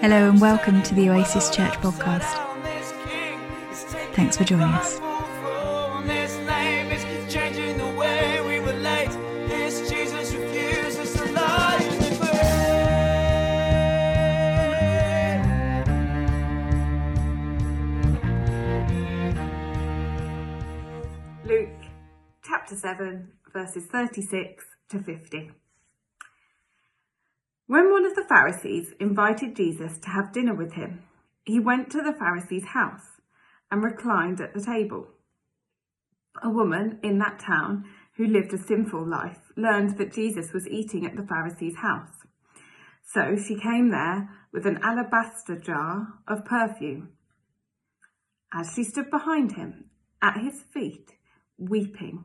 Hello and welcome to the Oasis Church podcast. down, this king is taking Thanks for joining us. 37, verses 36 to 50. When one of the Pharisees invited Jesus to have dinner with him, he went to the Pharisee's house and reclined at the table. A woman in that town who lived a sinful life learned that Jesus was eating at the Pharisee's house. So she came there with an alabaster jar of perfume. As she stood behind him, at his feet, weeping,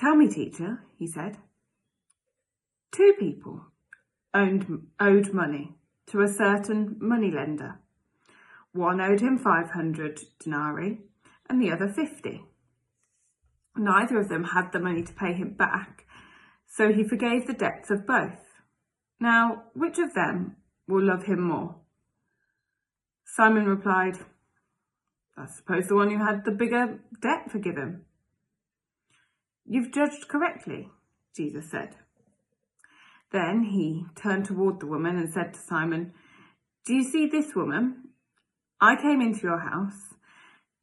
Tell me, teacher, he said. Two people owned, owed money to a certain moneylender. One owed him 500 denarii and the other 50. Neither of them had the money to pay him back, so he forgave the debts of both. Now, which of them will love him more? Simon replied, I suppose the one who had the bigger debt forgiven. You've judged correctly, Jesus said. Then he turned toward the woman and said to Simon, Do you see this woman? I came into your house.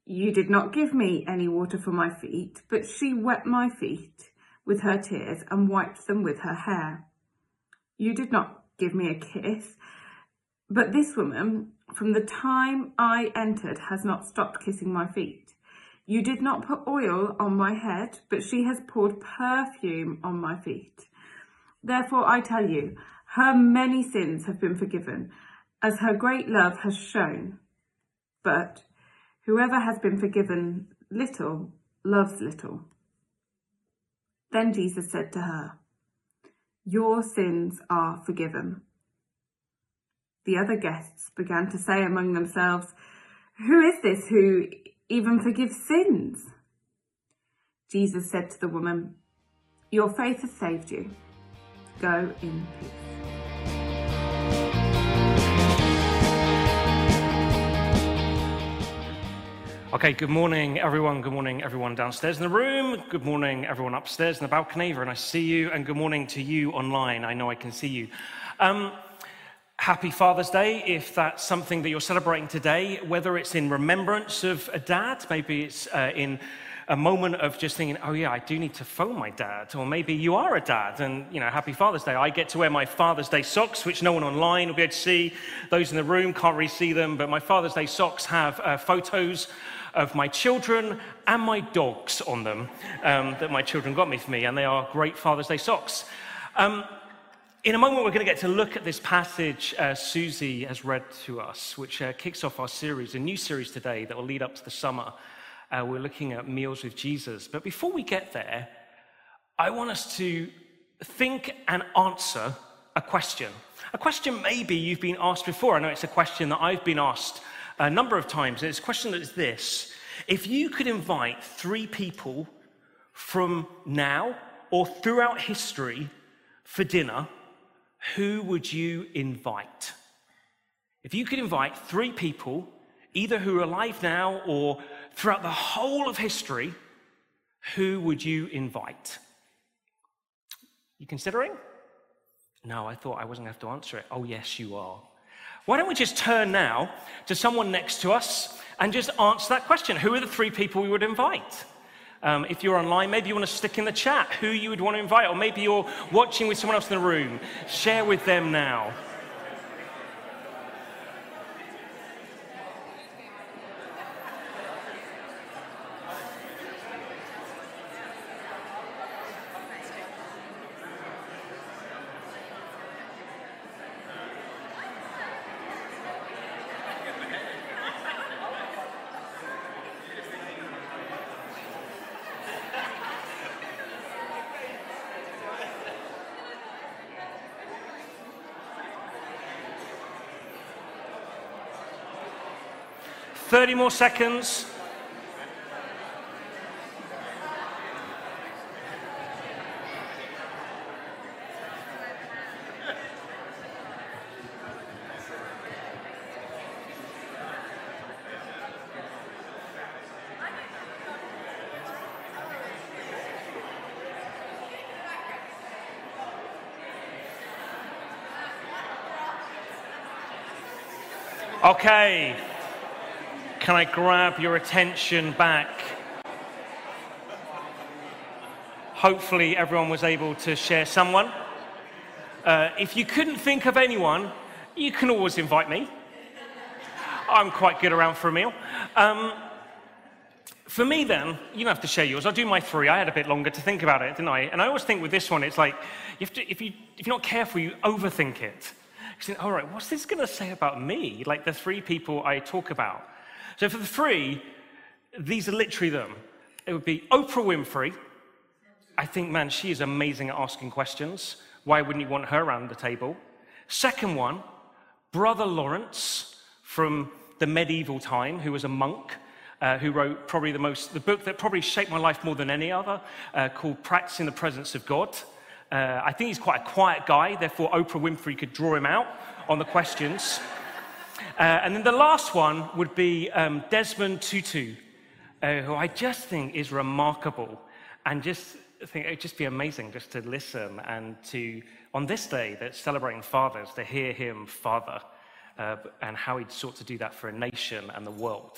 You did not give me any water for my feet, but she wet my feet with her tears and wiped them with her hair. You did not give me a kiss, but this woman, from the time I entered, has not stopped kissing my feet. You did not put oil on my head, but she has poured perfume on my feet. Therefore, I tell you, her many sins have been forgiven, as her great love has shown. But whoever has been forgiven little loves little. Then Jesus said to her, Your sins are forgiven. The other guests began to say among themselves, Who is this who even forgive sins? Jesus said to the woman, Your faith has saved you. Go in peace. Okay, good morning, everyone. Good morning, everyone downstairs in the room. Good morning, everyone upstairs in the balcony. Very nice to see you. And good morning to you online. I know I can see you. Um, happy Father's Day, if that's something that you're celebrating today, whether it's in remembrance of a dad, maybe it's uh, in a moment of just thinking, oh yeah, I do need to phone my dad, or maybe you are a dad, and you know, happy Father's Day. I get to wear my Father's Day socks, which no one online will be able to see. Those in the room can't really see them, but my Father's Day socks have uh, photos of my children and my dogs on them um, that my children got me for me, and they are great Father's Day socks. Um, in a moment, we're going to get to look at this passage uh, Susie has read to us, which uh, kicks off our series, a new series today that will lead up to the summer. Uh, we're looking at meals with Jesus. But before we get there, I want us to think and answer a question. A question maybe you've been asked before. I know it's a question that I've been asked a number of times. It's a question that is this If you could invite three people from now or throughout history for dinner, who would you invite? If you could invite three people, either who are alive now or throughout the whole of history, who would you invite? You considering? No, I thought I wasn't going to have to answer it. Oh, yes, you are. Why don't we just turn now to someone next to us and just answer that question? Who are the three people we would invite? Um, if you're online, maybe you want to stick in the chat who you would want to invite, or maybe you're watching with someone else in the room. Share with them now. 30 more seconds. Okay. Can I grab your attention back? Hopefully, everyone was able to share someone. Uh, if you couldn't think of anyone, you can always invite me. I'm quite good around for a meal. Um, for me, then, you have to share yours. I'll do my three. I had a bit longer to think about it, didn't I? And I always think with this one, it's like, you to, if, you, if you're not careful, you overthink it. You think, all right, what's this going to say about me? Like the three people I talk about. So for the three, these are literally them. It would be Oprah Winfrey. I think, man, she is amazing at asking questions. Why wouldn't you want her around the table? Second one, Brother Lawrence from the medieval time, who was a monk. Uh, who wrote probably the most, the book that probably shaped my life more than any other, uh, called Practicing the Presence of God. Uh, I think he's quite a quiet guy, therefore, Oprah Winfrey could draw him out on the questions. Uh, and then the last one would be um, Desmond Tutu, uh, who I just think is remarkable and just think it'd just be amazing just to listen and to, on this day that's celebrating fathers, to hear him father uh, and how he'd sought to do that for a nation and the world.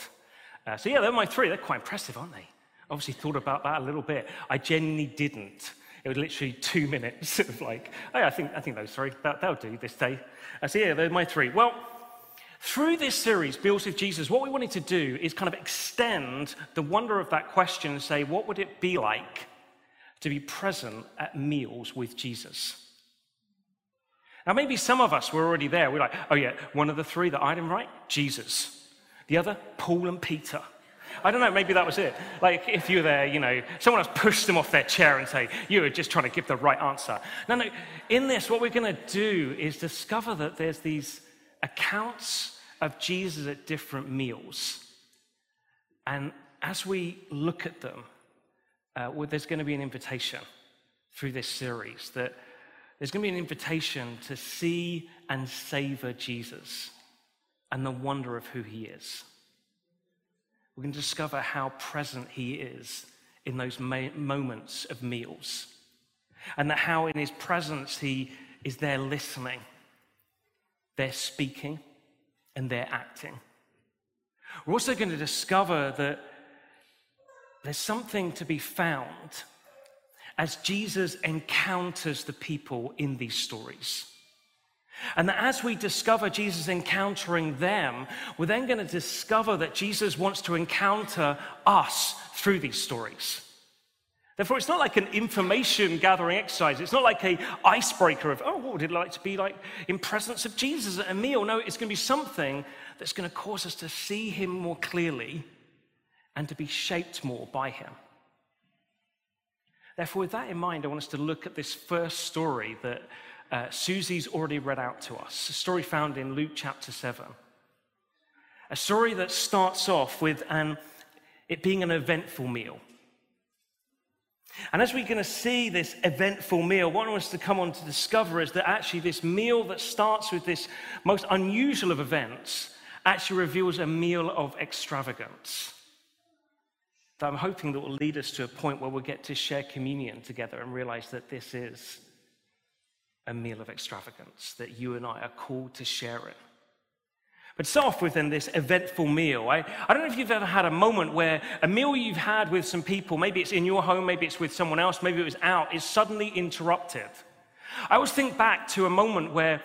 Uh, so, yeah, they're my three. They're quite impressive, aren't they? Obviously, thought about that a little bit. I genuinely didn't. It was literally two minutes of like, oh, yeah, I think, I think those three, that, will do this day. Uh, so, yeah, they're my three. Well, through this series, Meals with Jesus, what we wanted to do is kind of extend the wonder of that question and say, what would it be like to be present at meals with Jesus? Now, maybe some of us were already there. We're like, oh, yeah, one of the three that I didn't write, Jesus. The other, Paul and Peter. I don't know, maybe that was it. Like, if you're there, you know, someone else pushed them off their chair and say, you were just trying to give the right answer. No, no, in this, what we're going to do is discover that there's these accounts of Jesus at different meals. And as we look at them, uh, well, there's going to be an invitation through this series that there's going to be an invitation to see and savor Jesus and the wonder of who he is. We're going to discover how present he is in those moments of meals, and that how in his presence he is there listening, they're speaking, and they're acting. We're also going to discover that there's something to be found as Jesus encounters the people in these stories. And that as we discover Jesus encountering them, we're then going to discover that Jesus wants to encounter us through these stories. Therefore, it's not like an information gathering exercise. It's not like a icebreaker of, oh, what would it like to be like in presence of Jesus at a meal? No, it's going to be something that's going to cause us to see him more clearly and to be shaped more by him. Therefore, with that in mind, I want us to look at this first story that uh, Susie's already read out to us, a story found in Luke chapter 7. A story that starts off with an, it being an eventful meal. And as we're going to see this eventful meal, what I want us to come on to discover is that actually this meal that starts with this most unusual of events actually reveals a meal of extravagance. That I'm hoping that will lead us to a point where we'll get to share communion together and realize that this is a meal of extravagance, that you and I are called to share it. But start off with then this eventful meal. I, I don't know if you've ever had a moment where a meal you've had with some people, maybe it's in your home, maybe it's with someone else, maybe it was out, is suddenly interrupted. I always think back to a moment where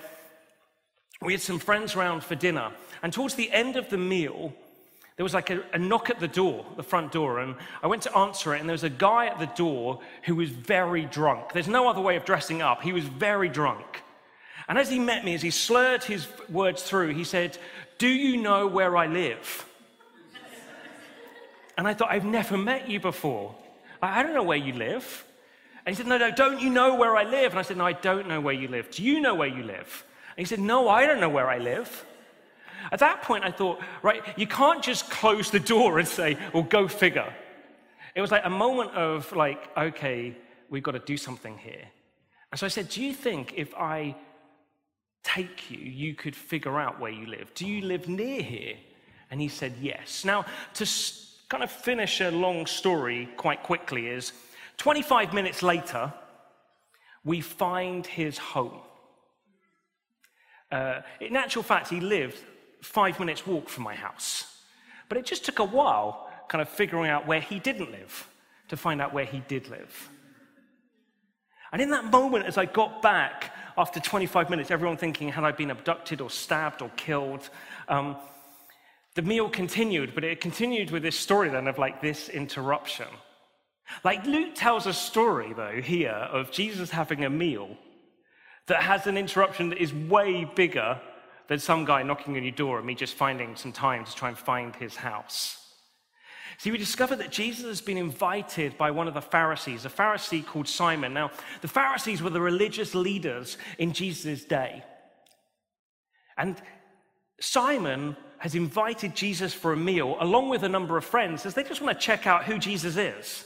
we had some friends around for dinner, and towards the end of the meal, there was like a, a, knock at the door, the front door, and I went to answer it, and there was a guy at the door who was very drunk. There's no other way of dressing up. He was very drunk. And as he met me, as he slurred his words through, he said, Do you know where I live? And I thought, I've never met you before. I don't know where you live. And he said, No, no, don't you know where I live? And I said, No, I don't know where you live. Do you know where you live? And he said, No, I don't know where I live. At that point, I thought, right, you can't just close the door and say, well, go figure. It was like a moment of, like, okay, we've got to do something here. And so I said, do you think if I take you, you could figure out where you live? Do you live near here? And he said, yes. Now, to kind of finish a long story quite quickly, is 25 minutes later, we find his home. Uh, in actual fact, he lived five minutes' walk from my house. But it just took a while kind of figuring out where he didn't live to find out where he did live. And in that moment, as I got back after 25 minutes, everyone thinking, had I been abducted or stabbed or killed? Um, the meal continued, but it continued with this story then of like this interruption. Like Luke tells a story, though, here of Jesus having a meal that has an interruption that is way bigger than some guy knocking on your door and me just finding some time to try and find his house. See, we discover that Jesus has been invited by one of the Pharisees, a Pharisee called Simon. Now, the Pharisees were the religious leaders in Jesus' day. And Simon has invited Jesus for a meal along with a number of friends as they just want to check out who Jesus is.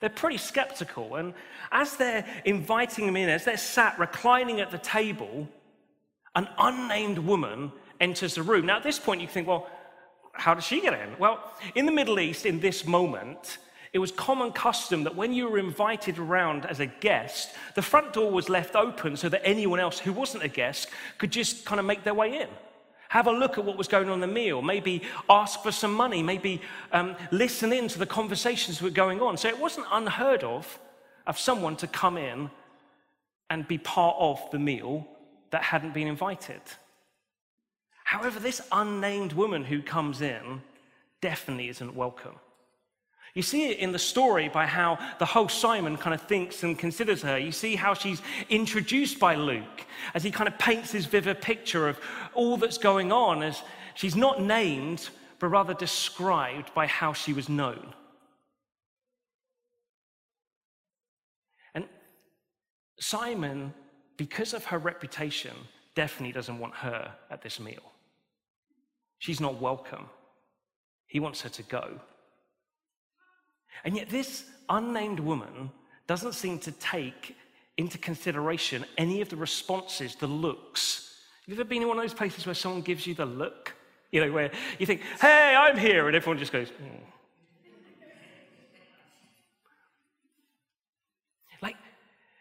They're pretty skeptical. And as they're inviting him in, as they're sat reclining at the table, an unnamed woman enters the room. Now, at this point, you think, well, how did she get in? Well, in the Middle East, in this moment, it was common custom that when you were invited around as a guest, the front door was left open so that anyone else who wasn't a guest could just kind of make their way in have a look at what was going on in the meal, maybe ask for some money, maybe um, listen in to the conversations that were going on. So it wasn't unheard of of someone to come in and be part of the meal that hadn't been invited. However, this unnamed woman who comes in definitely isn't welcome. You see it in the story by how the host Simon kind of thinks and considers her. You see how she's introduced by Luke as he kind of paints this vivid picture of all that's going on as she's not named, but rather described by how she was known. And Simon, because of her reputation, definitely doesn't want her at this meal. She's not welcome. He wants her to go. And yet, this unnamed woman doesn't seem to take into consideration any of the responses, the looks. Have you ever been in one of those places where someone gives you the look? You know, where you think, hey, I'm here, and everyone just goes, mm. Like,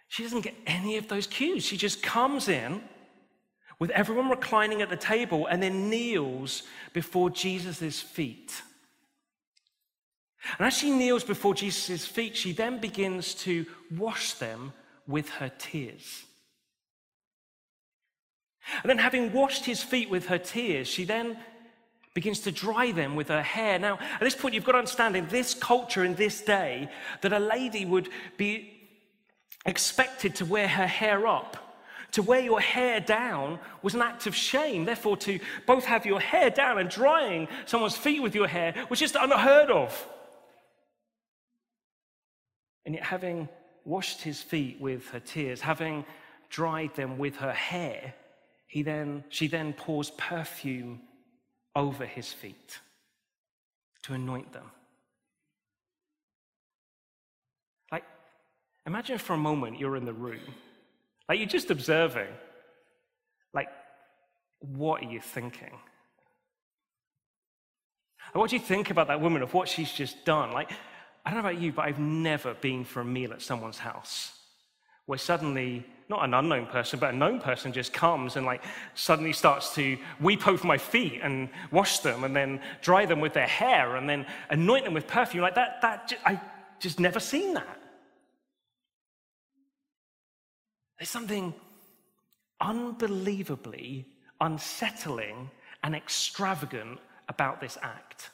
she doesn't get any of those cues. She just comes in with everyone reclining at the table and then kneels before Jesus' feet. And as she kneels before Jesus' feet, she then begins to wash them with her tears. And then, having washed his feet with her tears, she then begins to dry them with her hair. Now, at this point, you've got to understand in this culture, in this day, that a lady would be expected to wear her hair up. To wear your hair down was an act of shame. Therefore, to both have your hair down and drying someone's feet with your hair was just unheard of. And yet, having washed his feet with her tears, having dried them with her hair, he then, she then pours perfume over his feet to anoint them. Like, imagine for a moment you're in the room, like you're just observing. Like, what are you thinking? what do you think about that woman, of what she's just done? Like, I don't know about you, but I've never been for a meal at someone's house where suddenly, not an unknown person, but a known person just comes and like suddenly starts to weep over my feet and wash them and then dry them with their hair and then anoint them with perfume. Like that, that I just never seen that. There's something unbelievably unsettling and extravagant about this act.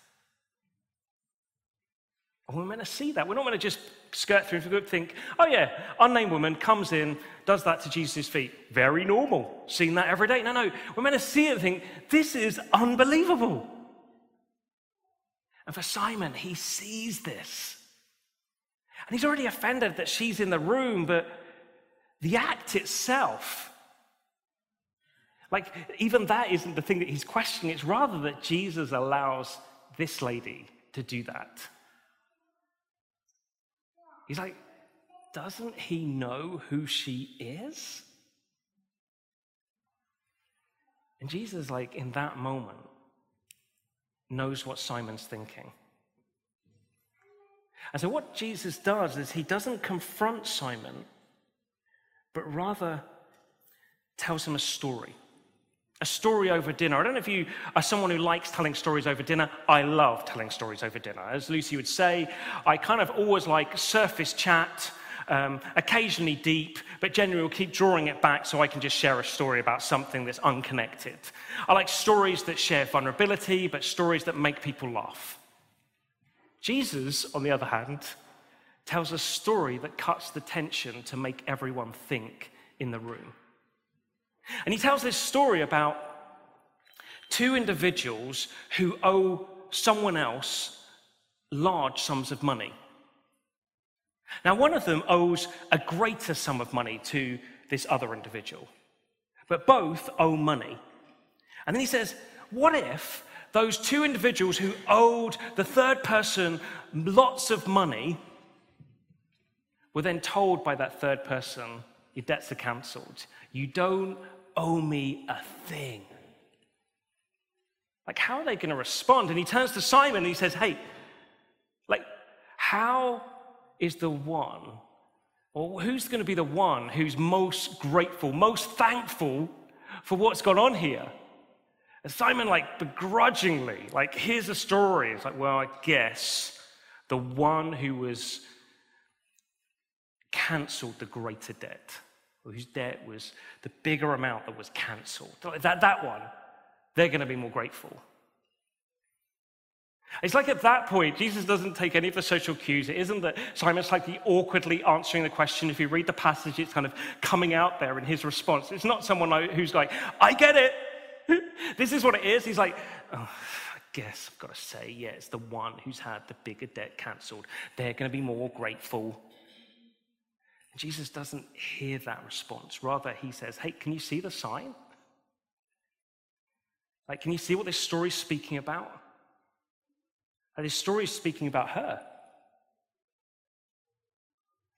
And we're meant to see that. We're not meant to just skirt through and think, oh yeah, unnamed woman comes in, does that to Jesus' feet. Very normal. Seen that every day. No, no. We're meant to see it and think, this is unbelievable. And for Simon, he sees this. And he's already offended that she's in the room, but the act itself, Like, even that isn't the thing that he's questioning. It's rather that Jesus allows this lady to do that. He's like, doesn't he know who she is? And Jesus, like, in that moment, knows what Simon's thinking. And so, what Jesus does is he doesn't confront Simon, but rather tells him a story a story over dinner. I don't know if you are someone who likes telling stories over dinner. I love telling stories over dinner. As Lucy would say, I kind of always like surface chat, um, occasionally deep, but generally will keep drawing it back so I can just share a story about something that's unconnected. I like stories that share vulnerability, but stories that make people laugh. Jesus, on the other hand, tells a story that cuts the tension to make everyone think in the room. And he tells this story about two individuals who owe someone else large sums of money. Now, one of them owes a greater sum of money to this other individual, but both owe money. And then he says, What if those two individuals who owed the third person lots of money were then told by that third person, Your debts are cancelled. You don't owe me a thing. Like, how are they going to respond? And he turns to Simon and he says, Hey, like, how is the one, or who's going to be the one who's most grateful, most thankful for what's gone on here? And Simon, like, begrudgingly, like, here's a story. It's like, well, I guess the one who was cancelled the greater debt whose debt was the bigger amount that was cancelled. That, that one, they're going to be more grateful. It's like at that point, Jesus doesn't take any of the social cues. It isn't that Simon's like the awkwardly answering the question. If you read the passage, it's kind of coming out there in his response. It's not someone who's like, I get it. this is what it is. He's like, oh, I guess I've got to say, yeah, it's the one who's had the bigger debt cancelled. They're going to be more grateful. Jesus doesn't hear that response. Rather, he says, Hey, can you see the sign? Like, can you see what this story is speaking about? Like, this story is speaking about her.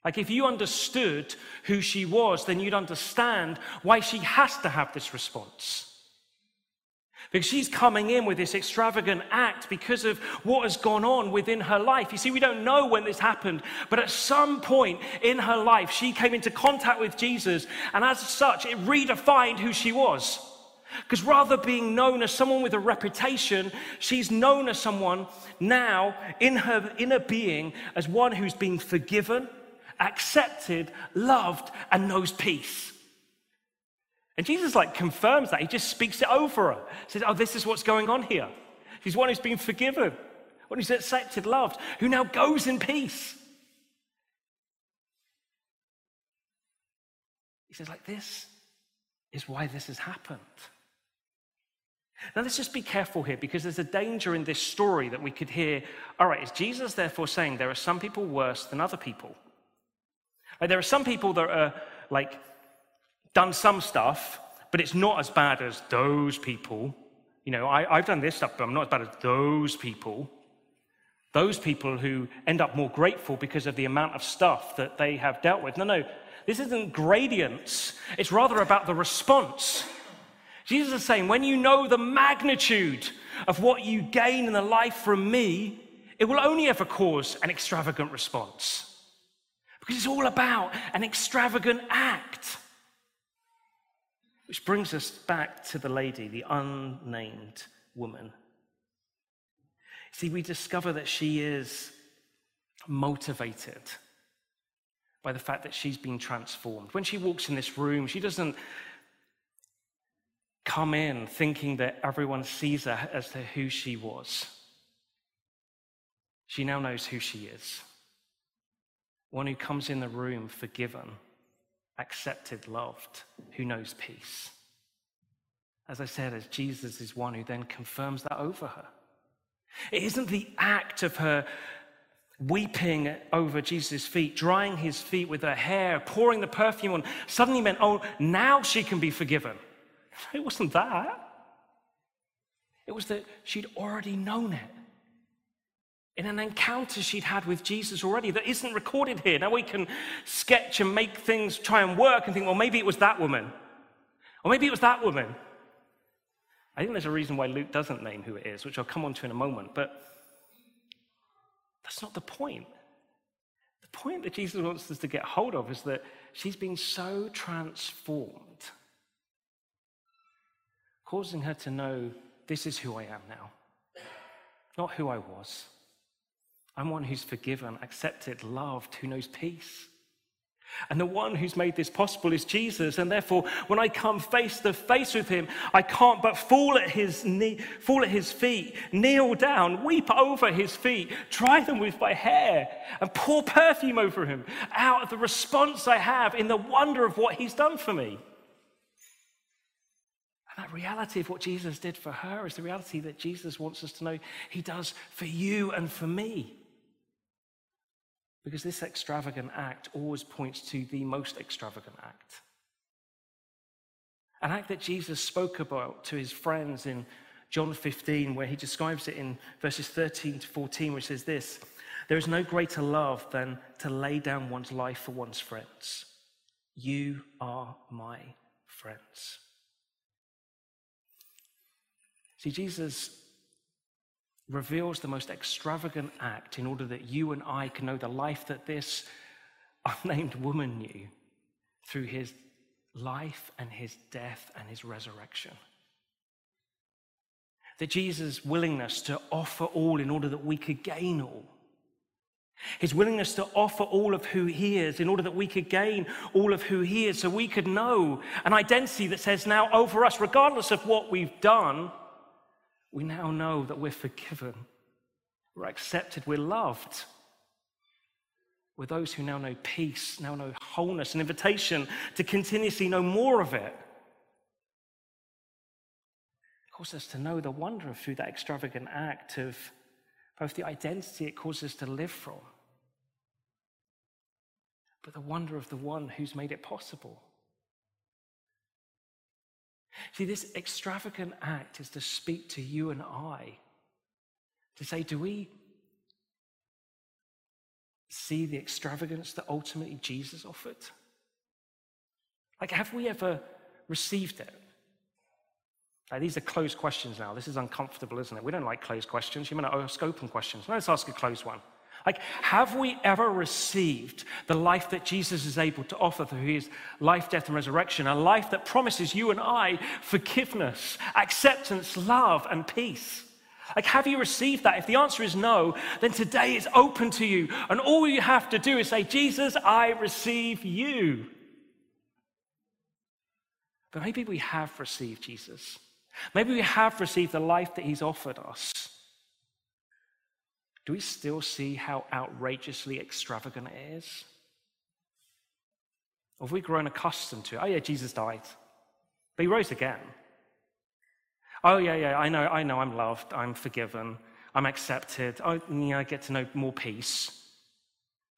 Like, if you understood who she was, then you'd understand why she has to have this response. Because she's coming in with this extravagant act because of what has gone on within her life. You see, we don't know when this happened, but at some point in her life, she came into contact with Jesus, and as such, it redefined who she was. Because rather being known as someone with a reputation, she's known as someone now in her inner being as one who's been forgiven, accepted, loved, and knows peace. And Jesus like confirms that. He just speaks it over her. He says, Oh, this is what's going on here. She's one who's been forgiven, one who's accepted, loved, who now goes in peace. He says, like, this is why this has happened. Now, let's just be careful here because there's a danger in this story that we could hear. All right, is Jesus therefore saying there are some people worse than other people? Like, there are some people that are like done some stuff, but it's not as bad as those people. You know, I, have done this stuff, but I'm not as bad as those people. Those people who end up more grateful because of the amount of stuff that they have dealt with. No, no, this isn't gradients, it's rather about the response. Jesus is saying, when you know the magnitude of what you gain in the life from me, it will only ever cause an extravagant response. Because it's all about an extravagant act. Which brings us back to the lady, the unnamed woman. See, we discover that she is motivated by the fact that she's been transformed. When she walks in this room, she doesn't come in thinking that everyone sees her as to who she was. She now knows who she is. One who comes in the room forgiven accepted, loved, who knows peace. As I said, as Jesus is one who then confirms that over her. It isn't the act of her weeping over Jesus' feet, drying his feet with her hair, pouring the perfume on, suddenly meant, oh, now she can be forgiven. It wasn't that. It was that she'd already known it. In an encounter she'd had with Jesus already that isn't recorded here. Now we can sketch and make things try and work and think, well, maybe it was that woman. Or maybe it was that woman. I think there's a reason why Luke doesn't name who it is, which I'll come on to in a moment. But that's not the point. The point that Jesus wants us to get hold of is that she's been so transformed, causing her to know this is who I am now, not who I was. I'm one who's forgiven, accepted, loved, who knows peace. And the one who's made this possible is Jesus. And therefore, when I come face to face with him, I can't but fall at his knee, fall at his feet, kneel down, weep over his feet, dry them with my hair, and pour perfume over him out of the response I have in the wonder of what he's done for me. And that reality of what Jesus did for her is the reality that Jesus wants us to know he does for you and for me. Because this extravagant act always points to the most extravagant act. An act that Jesus spoke about to his friends in John 15, where he describes it in verses 13 to 14, which says this There is no greater love than to lay down one's life for one's friends. You are my friends. See, Jesus reveals the most extravagant act in order that you and I can know the life that this unnamed woman knew through his life and his death and his resurrection. That Jesus' willingness to offer all in order that we could gain all. His willingness to offer all of who he is in order that we could gain all of who he is, so we could know an identity that says now over us, regardless of what we've done, we now know that we're forgiven, we're accepted, we're loved. We're those who now know peace, now know wholeness, an invitation to continuously know more of it. It causes us to know the wonder of through that extravagant act of both the identity it causes us to live from, but the wonder of the one who's made it possible. See, this extravagant act is to speak to you and I to say, do we see the extravagance that ultimately Jesus offered? Like, have we ever received it? Like, these are closed questions now. This is uncomfortable, isn't it? We don't like closed questions. You might ask open questions. Let's ask a closed one. Like, have we ever received the life that Jesus is able to offer through his life, death, and resurrection? A life that promises you and I forgiveness, acceptance, love, and peace. Like, have you received that? If the answer is no, then today is open to you. And all you have to do is say, Jesus, I receive you. But maybe we have received Jesus. Maybe we have received the life that he's offered us do we still see how outrageously extravagant it is? Or have we grown accustomed to it? Oh, yeah, Jesus died, but he rose again. Oh, yeah, yeah, I know, I know I'm loved, I'm forgiven, I'm accepted, oh, yeah, I get to know more peace.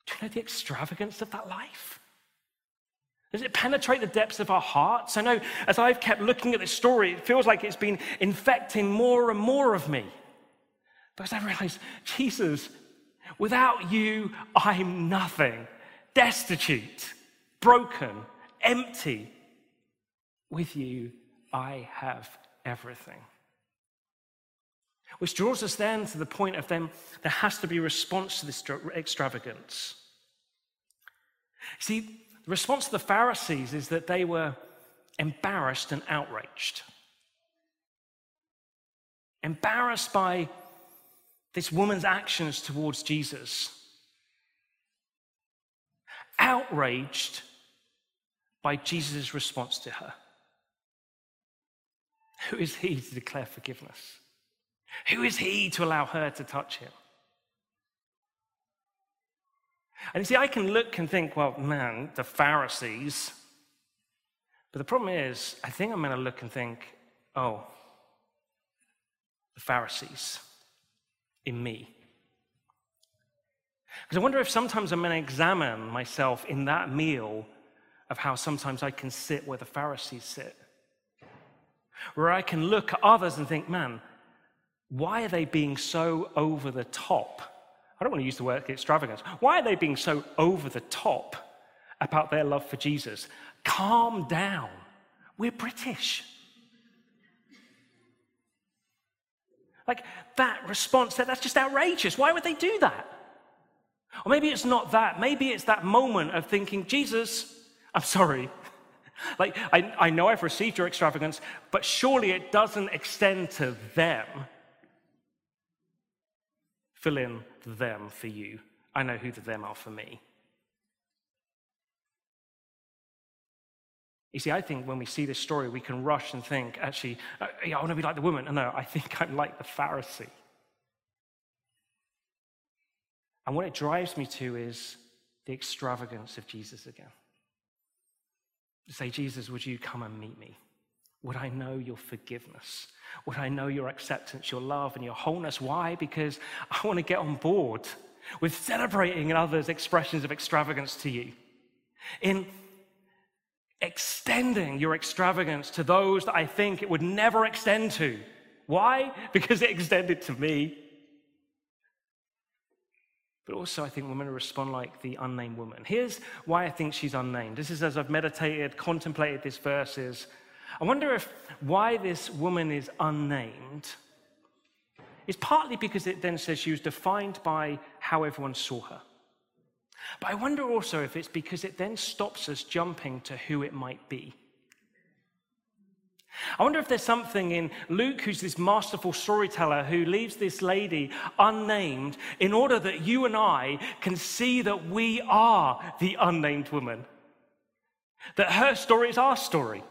Do you know the extravagance of that life? Does it penetrate the depths of our hearts? I know as I've kept looking at this story, it feels like it's been infecting more and more of me. Because I realized, Jesus, without you, I'm nothing, destitute, broken, empty. With you, I have everything. Which draws us then to the point of then there has to be a response to this extravagance. See, the response to the Pharisees is that they were embarrassed and outraged. Embarrassed by this woman's actions towards Jesus. Outraged by Jesus' response to her. Who is he to declare forgiveness? Who is he to allow her to touch him? And you see, I can look and think, well, man, the Pharisees. But the problem is, I think I'm going to look and think, oh, the Pharisees in me. Because I wonder if sometimes I'm going to examine myself in that meal of how sometimes I can sit where the Pharisees sit. where I can look at others and think, man, why are they being so over the top? I don't want to use the word extravagance. Why are they being so over the top about their love for Jesus? Calm down. We're British. Like that response, that, that's just outrageous. Why would they do that? Or maybe it's not that. Maybe it's that moment of thinking, Jesus, I'm sorry. like, I, I know I've received your extravagance, but surely it doesn't extend to them. Fill in the them for you. I know who the them are for me. You see, I think when we see this story, we can rush and think, actually, uh, I want to be like the woman. No, I think I'm like the Pharisee. And what it drives me to is the extravagance of Jesus again. Say, Jesus, would you come and meet me? Would I know your forgiveness? Would I know your acceptance, your love, and your wholeness? Why? Because I want to get on board with celebrating others' expressions of extravagance to you. In extending your extravagance to those that I think it would never extend to. Why? Because it extended to me. But also, I think to respond like the unnamed woman. Here's why I think she's unnamed. This is as I've meditated, contemplated this verse is, I wonder if why this woman is unnamed is partly because it then says she was defined by how everyone saw her. But I wonder also if it's because it then stops us jumping to who it might be. I wonder if there's something in Luke, who's this masterful storyteller, who leaves this lady unnamed in order that you and I can see that we are the unnamed woman. That her story is our story.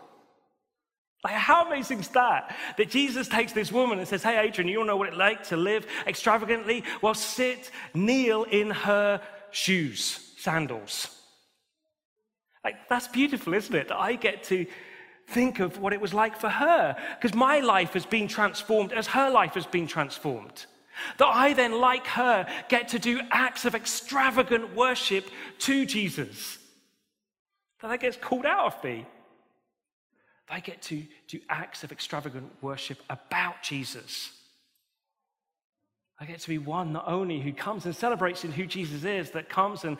Like, how amazing is that? That Jesus takes this woman and says, Hey, Adrian, you all know what it's like to live extravagantly? Well, sit, kneel in her shoes, sandals. Like, that's beautiful, isn't it? That I get to think of what it was like for her. Because my life has been transformed as her life has been transformed. That I then, like her, get to do acts of extravagant worship to Jesus. That that gets called out of me. That I get to do acts of extravagant worship about Jesus. I get to be one not only who comes and celebrates in who Jesus is, that comes and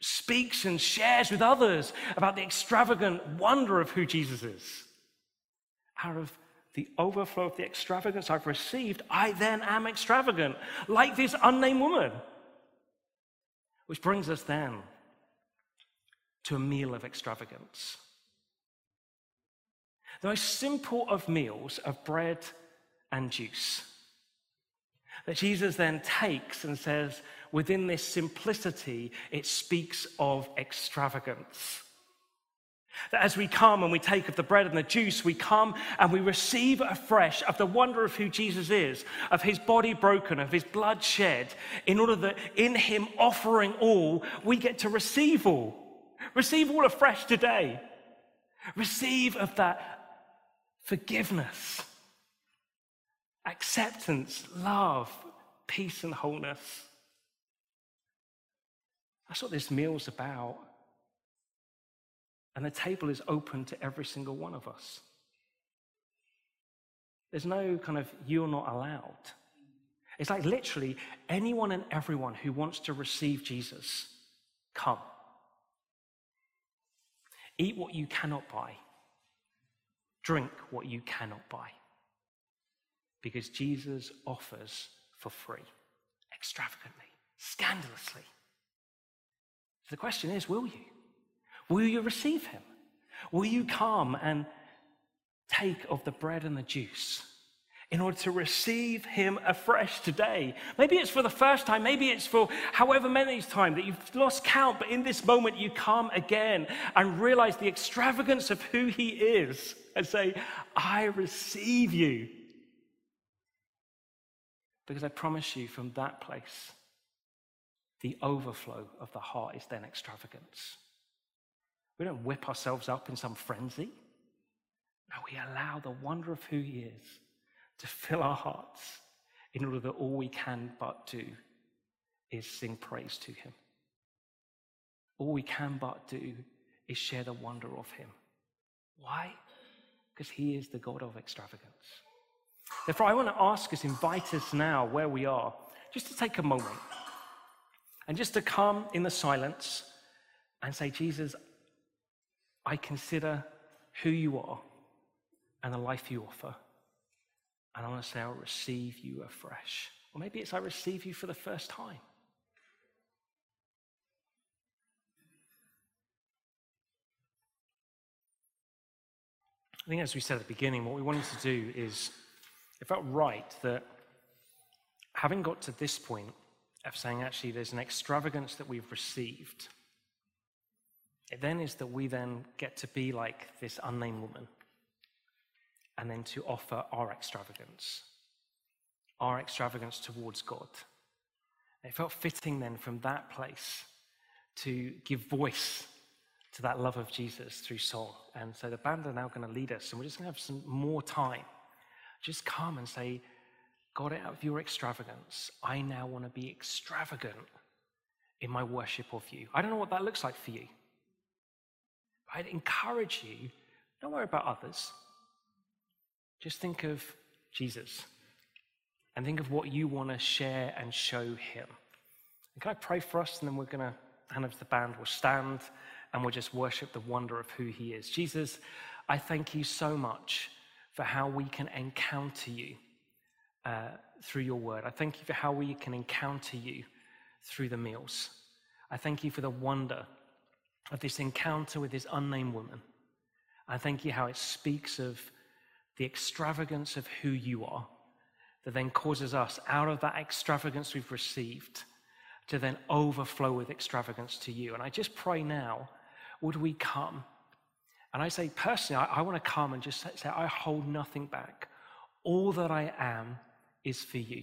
speaks and shares with others about the extravagant wonder of who Jesus is. Out of the overflow of the extravagance I've received, I then am extravagant, like this unnamed woman. Which brings us then to a meal of extravagance. The most simple of meals of bread and juice that Jesus then takes and says, within this simplicity, it speaks of extravagance. That as we come and we take of the bread and the juice, we come and we receive afresh of the wonder of who Jesus is, of his body broken, of his blood shed, in order that in him offering all, we get to receive all. Receive all afresh today. Receive of that forgiveness, acceptance, love, peace, and wholeness. That's what this meal's about. And the table is open to every single one of us. There's no kind of, you're not allowed. It's like literally anyone and everyone who wants to receive Jesus, come. Eat what you cannot buy, drink what you cannot buy. Because Jesus offers for free, extravagantly, scandalously. So the question is will you? Will you receive him? Will you come and take of the bread and the juice in order to receive him afresh today? Maybe it's for the first time, maybe it's for however many times that you've lost count, but in this moment you come again and realize the extravagance of who he is and say, I receive you. Because I promise you, from that place, the overflow of the heart is then extravagance. We don't whip ourselves up in some frenzy. No, we allow the wonder of who He is to fill our hearts in order that all we can but do is sing praise to Him. All we can but do is share the wonder of Him. Why? because He is the God of extravagance. Therefore, I want to ask us, invite us now where we are, just to take a moment and just to come in the silence and say, Jesus, I consider who you are and the life you offer. And I want to say, I'll receive you afresh. Or maybe it's I receive you for the first time. I think, as we said at the beginning, what we wanted to do is it felt right that having got to this point of saying, actually, there's an extravagance that we've received, it then is that we then get to be like this unnamed woman and then to offer our extravagance, our extravagance towards God. It felt fitting then from that place to give voice to that love of Jesus through song. And so the band are now going to lead us, and we're just going to have some more time. Just come and say, God, out of your extravagance, I now want to be extravagant in my worship of you. I don't know what that looks like for you. I'd encourage you, don't worry about others. Just think of Jesus and think of what you want to share and show him. And can I pray for us? And then we're going to hand over to the band. We'll stand and we'll just worship the wonder of who he is. Jesus, I thank you so much for how we can encounter you uh, through your word. I thank you for how we can encounter you through the meals. I thank you for the wonder of this encounter with this unnamed woman. I thank you how it speaks of the extravagance of who you are that then causes us, out of that extravagance we've received, to then overflow with extravagance to you. And I just pray now, would we come? And I say, personally, I, I want to come and just say, I hold nothing back. All that I am is for you.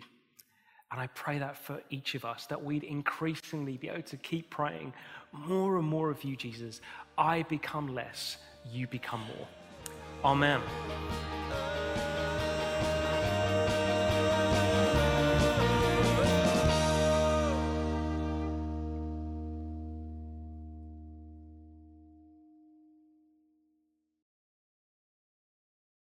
And I pray that for each of us, that we'd increasingly be able to keep praying more and more of you, Jesus. I become less, you become more. Amen.